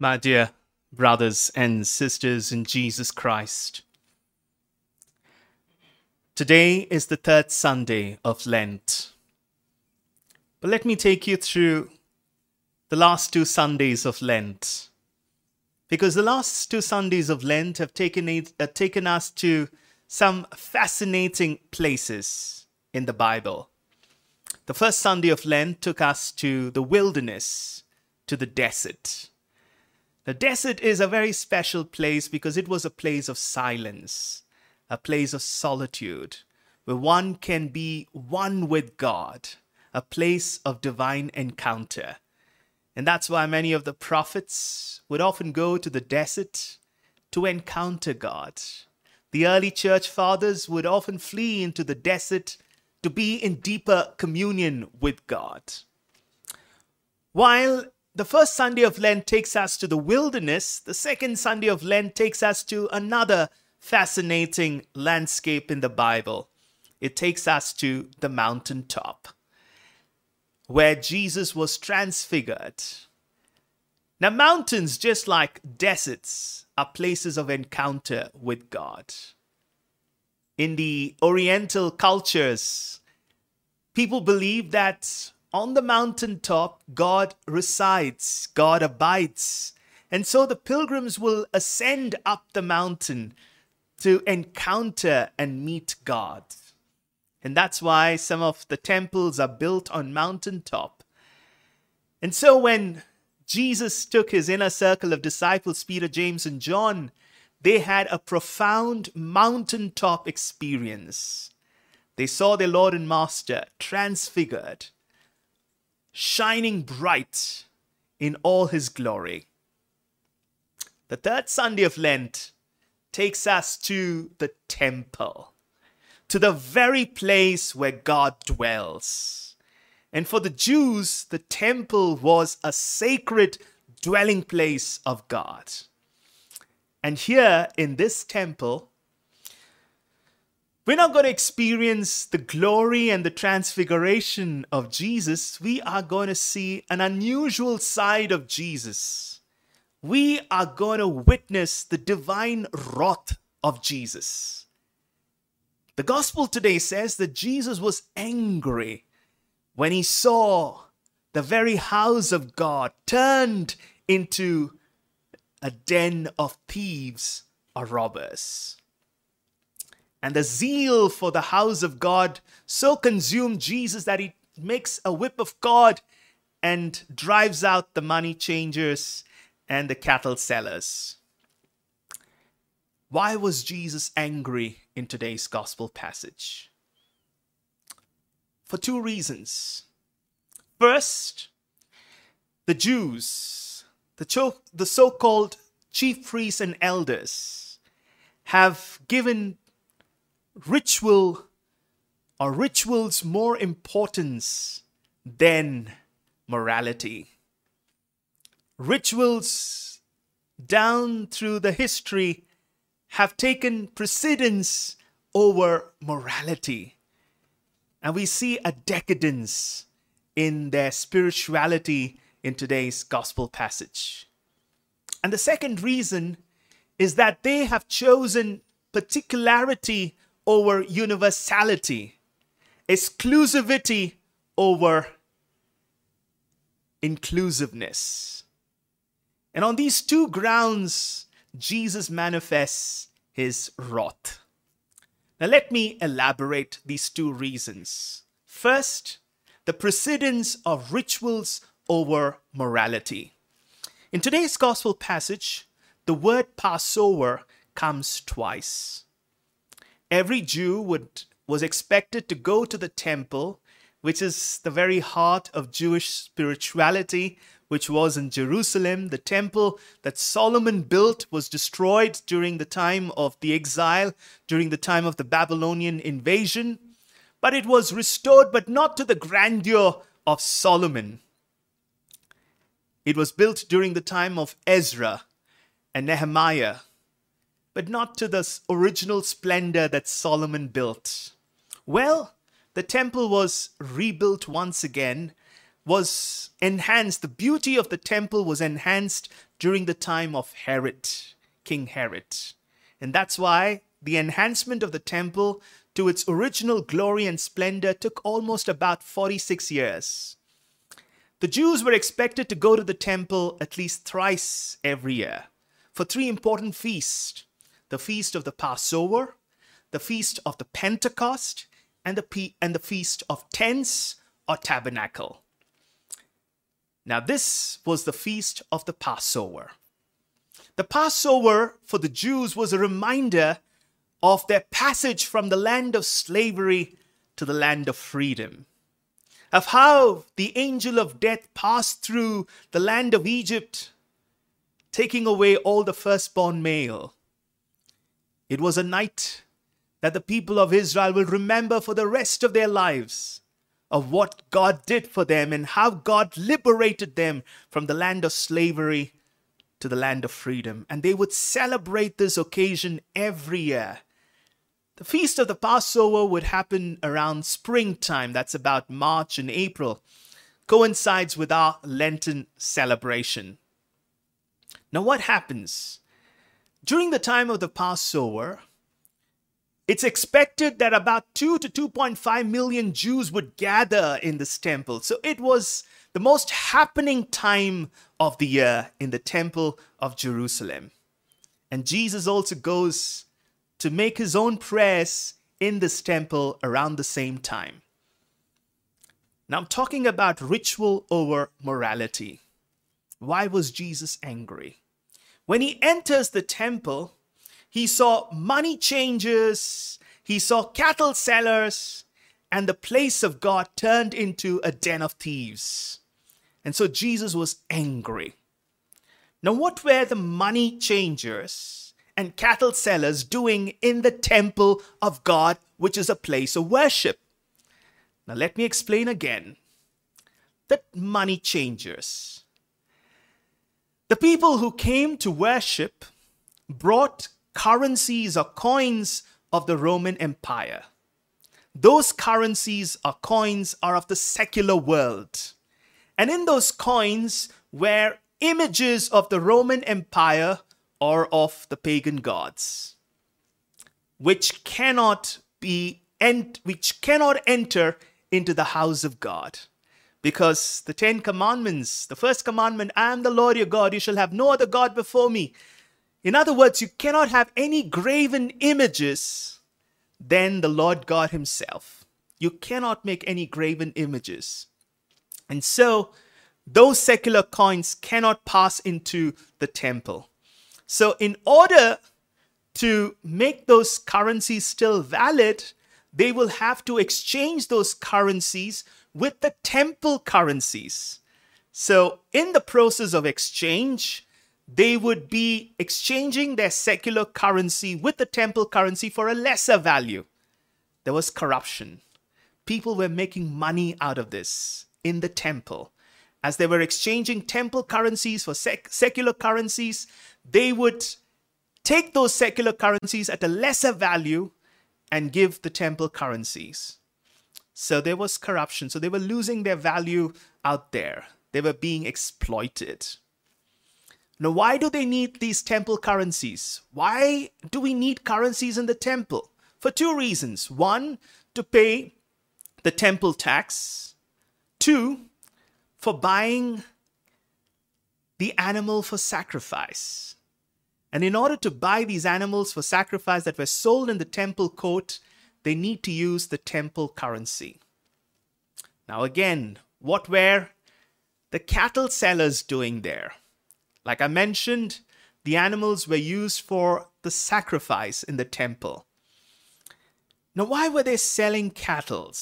my dear brothers and sisters in Jesus Christ. Today is the third Sunday of Lent. But let me take you through the last two Sundays of Lent. Because the last two Sundays of Lent have taken, it, taken us to some fascinating places in the Bible. The first Sunday of Lent took us to the wilderness, to the desert. The desert is a very special place because it was a place of silence, a place of solitude, where one can be one with God, a place of divine encounter. And that's why many of the prophets would often go to the desert to encounter God. The early church fathers would often flee into the desert to be in deeper communion with God. While the first Sunday of Lent takes us to the wilderness. The second Sunday of Lent takes us to another fascinating landscape in the Bible. It takes us to the mountaintop, where Jesus was transfigured. Now, mountains, just like deserts, are places of encounter with God. In the Oriental cultures, people believe that on the mountaintop, God resides, God abides. And so the pilgrims will ascend up the mountain to encounter and meet God. And that's why some of the temples are built on mountaintop. And so when Jesus took his inner circle of disciples, Peter, James, and John, they had a profound mountaintop experience. They saw their Lord and Master transfigured shining bright in all his glory. The third Sunday of Lent takes us to the temple, to the very place where God dwells. And for the Jews, the temple was a sacred dwelling place of God. And here in this temple, we're not going to experience the glory and the transfiguration of Jesus. We are going to see an unusual side of Jesus. We are going to witness the divine wrath of Jesus. The gospel today says that Jesus was angry when he saw the very house of God turned into a den of thieves or robbers. And the zeal for the house of God so consumed Jesus that he makes a whip of God and drives out the money changers and the cattle sellers. Why was Jesus angry in today's gospel passage? For two reasons. First, the Jews, the, the so called chief priests and elders, have given ritual or rituals more importance than morality. Rituals down through the history have taken precedence over morality. And we see a decadence in their spirituality in today's gospel passage. And the second reason is that they have chosen particularity over universality, exclusivity over inclusiveness. And on these two grounds, Jesus manifests his wrath. Now, let me elaborate these two reasons. First, the precedence of rituals over morality. In today's gospel passage, the word Passover comes twice every Jew would was expected to go to the temple, which is the very heart of Jewish spirituality, which was in Jerusalem. The temple that Solomon built was destroyed during the time of the exile, during the time of the Babylonian invasion. But it was restored, but not to the grandeur of Solomon. It was built during the time of Ezra and Nehemiah but not to the original splendor that Solomon built. Well, the temple was rebuilt once again was enhanced, the beauty of the temple was enhanced during the time of Herod, King Herod. And that's why the enhancement of the temple to its original glory and splendor took almost about 46 years. The Jews were expected to go to the temple at least thrice every year for three important feasts the feast of the Passover, the feast of the Pentecost, and the, and the feast of tents or tabernacle. Now, this was the feast of the Passover. The Passover for the Jews was a reminder of their passage from the land of slavery to the land of freedom, of how the angel of death passed through the land of Egypt, taking away all the firstborn male. It was a night that the people of Israel will remember for the rest of their lives of what God did for them and how God liberated them from the land of slavery to the land of freedom. And they would celebrate this occasion every year. The feast of the Passover would happen around springtime, that's about March and April, coincides with our Lenten celebration. Now, what happens? During the time of the Passover, it's expected that about 2 to 2.5 million Jews would gather in this temple. So it was the most happening time of the year in the temple of Jerusalem. And Jesus also goes to make his own prayers in this temple around the same time. Now I'm talking about ritual over morality. Why was Jesus angry? When he enters the temple, he saw money changers, he saw cattle sellers, and the place of God turned into a den of thieves. And so Jesus was angry. Now, what were the money changers and cattle sellers doing in the temple of God, which is a place of worship? Now, let me explain again. The money changers, the people who came to worship, brought currencies or coins of the Roman Empire. Those currencies or coins are of the secular world. And in those coins were images of the Roman Empire or of the pagan gods, which cannot be ent- which cannot enter into the house of God. Because the Ten Commandments, the first commandment, I am the Lord your God, you shall have no other God before me. In other words, you cannot have any graven images than the Lord God Himself. You cannot make any graven images. And so, those secular coins cannot pass into the temple. So, in order to make those currencies still valid, they will have to exchange those currencies with the temple currencies. So, in the process of exchange, they would be exchanging their secular currency with the temple currency for a lesser value. There was corruption. People were making money out of this in the temple. As they were exchanging temple currencies for sec- secular currencies, they would take those secular currencies at a lesser value and give the temple currencies. So there was corruption. So they were losing their value out there. They were being exploited. Now, why do they need these temple currencies? Why do we need currencies in the temple? For two reasons. One, to pay the temple tax. Two, for buying the animal for sacrifice. And in order to buy these animals for sacrifice that were sold in the temple court, they need to use the temple currency. Now, again, what were the cattle sellers doing there? Like I mentioned, the animals were used for the sacrifice in the temple. Now, why were they selling cattle?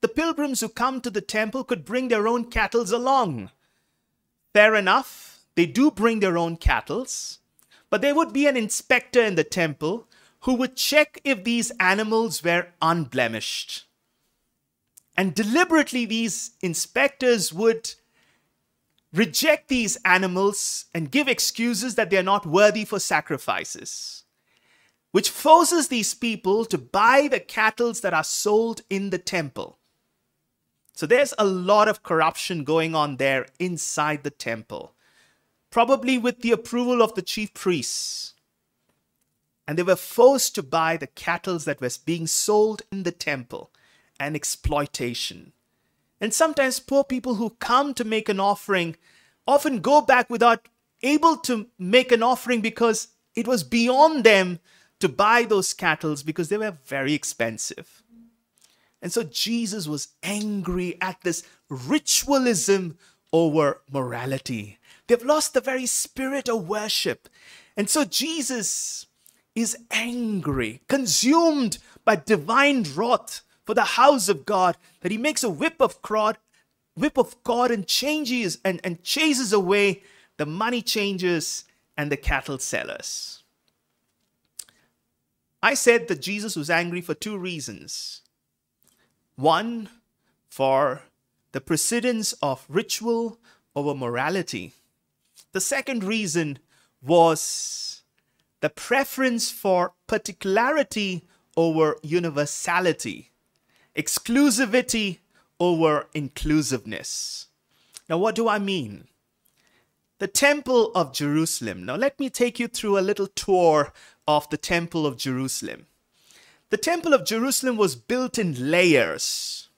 The pilgrims who come to the temple could bring their own cattle along. Fair enough, they do bring their own cattle, but there would be an inspector in the temple who would check if these animals were unblemished. And deliberately, these inspectors would reject these animals and give excuses that they are not worthy for sacrifices, which forces these people to buy the cattle that are sold in the temple. So there's a lot of corruption going on there inside the temple, probably with the approval of the chief priests. And they were forced to buy the cattle that was being sold in the temple and exploitation. And sometimes poor people who come to make an offering often go back without able to make an offering because it was beyond them to buy those cattle because they were very expensive. And so Jesus was angry at this ritualism over morality. They've lost the very spirit of worship. And so Jesus is angry, consumed by divine wrath for the house of God, that he makes a whip of cord, whip of cord and changes and, and chases away the money changers and the cattle sellers. I said that Jesus was angry for two reasons. One, for the precedence of ritual over morality. The second reason was the preference for particularity over universality, exclusivity over inclusiveness. Now, what do I mean? The Temple of Jerusalem. Now, let me take you through a little tour of the Temple of Jerusalem. The Temple of Jerusalem was built in layers.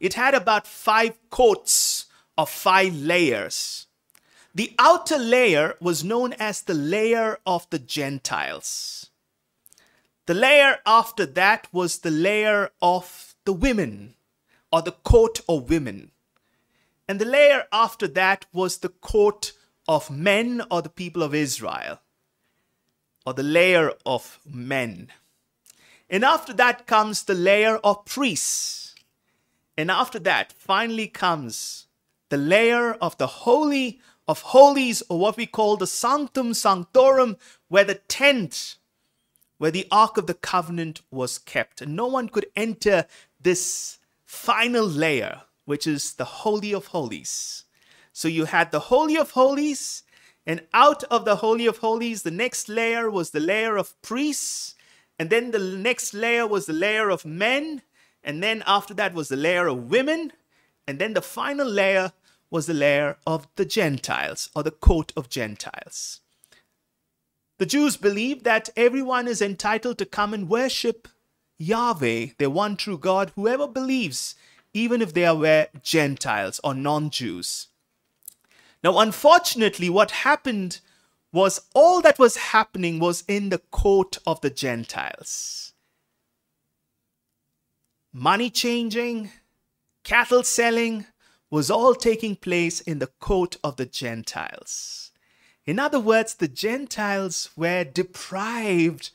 It had about five courts of five layers. The outer layer was known as the layer of the Gentiles. The layer after that was the layer of the women, or the court of women. And the layer after that was the court of men, or the people of Israel, or the layer of men. And after that comes the layer of priests. And after that, finally comes the layer of the Holy of Holies, or what we call the Sanctum Sanctorum, where the tent, where the Ark of the Covenant was kept. And no one could enter this final layer, which is the Holy of Holies. So you had the Holy of Holies, and out of the Holy of Holies, the next layer was the layer of priests. And then the next layer was the layer of men. And then after that was the layer of women. And then the final layer was the lair of the Gentiles or the court of Gentiles. The Jews believed that everyone is entitled to come and worship Yahweh, their one true God, whoever believes, even if they are Gentiles or non Jews. Now, unfortunately, what happened was all that was happening was in the court of the Gentiles. Money changing, cattle selling was all taking place in the court of the Gentiles. In other words, the Gentiles were deprived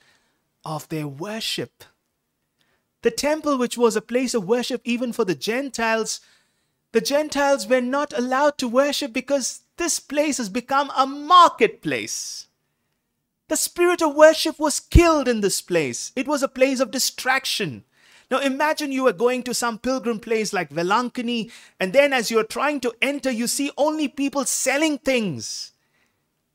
of their worship. The temple, which was a place of worship even for the Gentiles, the Gentiles were not allowed to worship because this place has become a marketplace. The spirit of worship was killed in this place. It was a place of distraction. Now imagine you are going to some pilgrim place like Velankani, and then as you're trying to enter, you see only people selling things.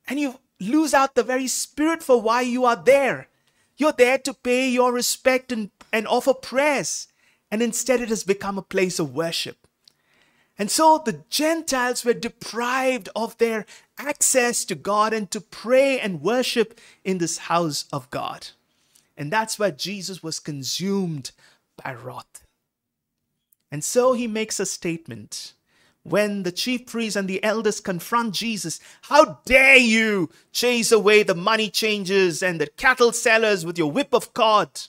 And you lose out the very spirit for why you are there. You're there to pay your respect and, and offer prayers. And instead, it has become a place of worship. And so the Gentiles were deprived of their access to God and to pray and worship in this house of God. And that's why Jesus was consumed by wrath. And so he makes a statement when the chief priests and the elders confront Jesus How dare you chase away the money changers and the cattle sellers with your whip of cord?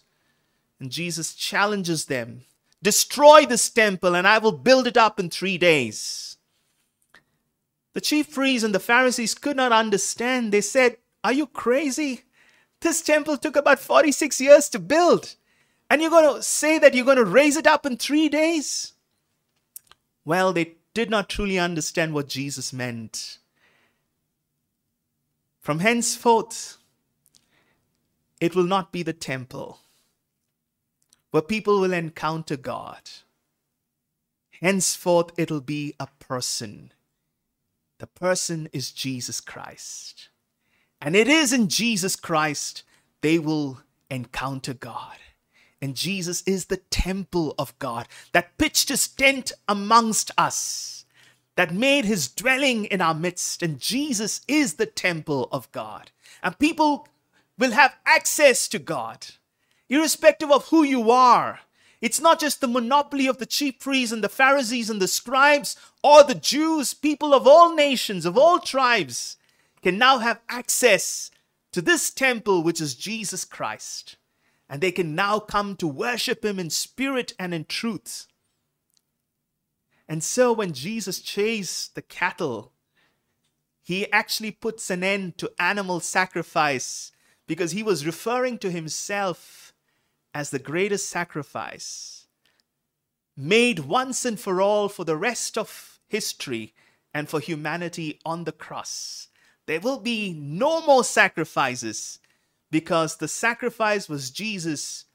And Jesus challenges them Destroy this temple, and I will build it up in three days. The chief priests and the Pharisees could not understand. They said, Are you crazy? This temple took about 46 years to build. And you're going to say that you're going to raise it up in three days? Well, they did not truly understand what Jesus meant. From henceforth, it will not be the temple where people will encounter God. Henceforth, it'll be a person. The person is Jesus Christ. And it is in Jesus Christ they will encounter God. And Jesus is the temple of God that pitched his tent amongst us, that made his dwelling in our midst. And Jesus is the temple of God. And people will have access to God, irrespective of who you are. It's not just the monopoly of the chief priests and the Pharisees and the scribes or the Jews, people of all nations, of all tribes can now have access to this temple, which is Jesus Christ. And they can now come to worship Him in spirit and in truth. And so when Jesus chased the cattle, he actually puts an end to animal sacrifice because he was referring to himself as the greatest sacrifice made once and for all for the rest of history and for humanity on the cross. There will be no more sacrifices because the sacrifice was Jesus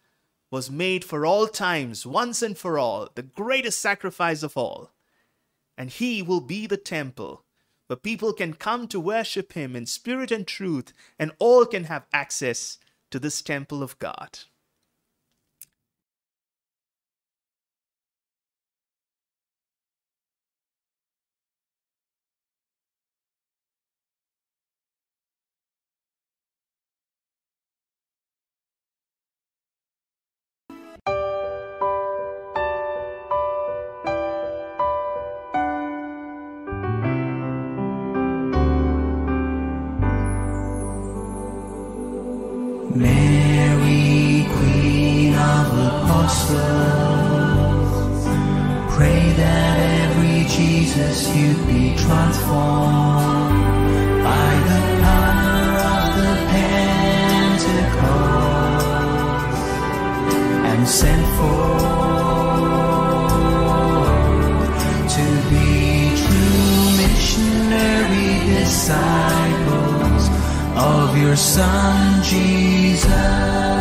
was made for all times, once and for all, the greatest sacrifice of all. And he will be the temple where people can come to worship him in spirit and truth, and all can have access to this temple of God. Jesus you'd be transformed by the power of the Pentecost and sent forth to be true missionary disciples of your Son Jesus.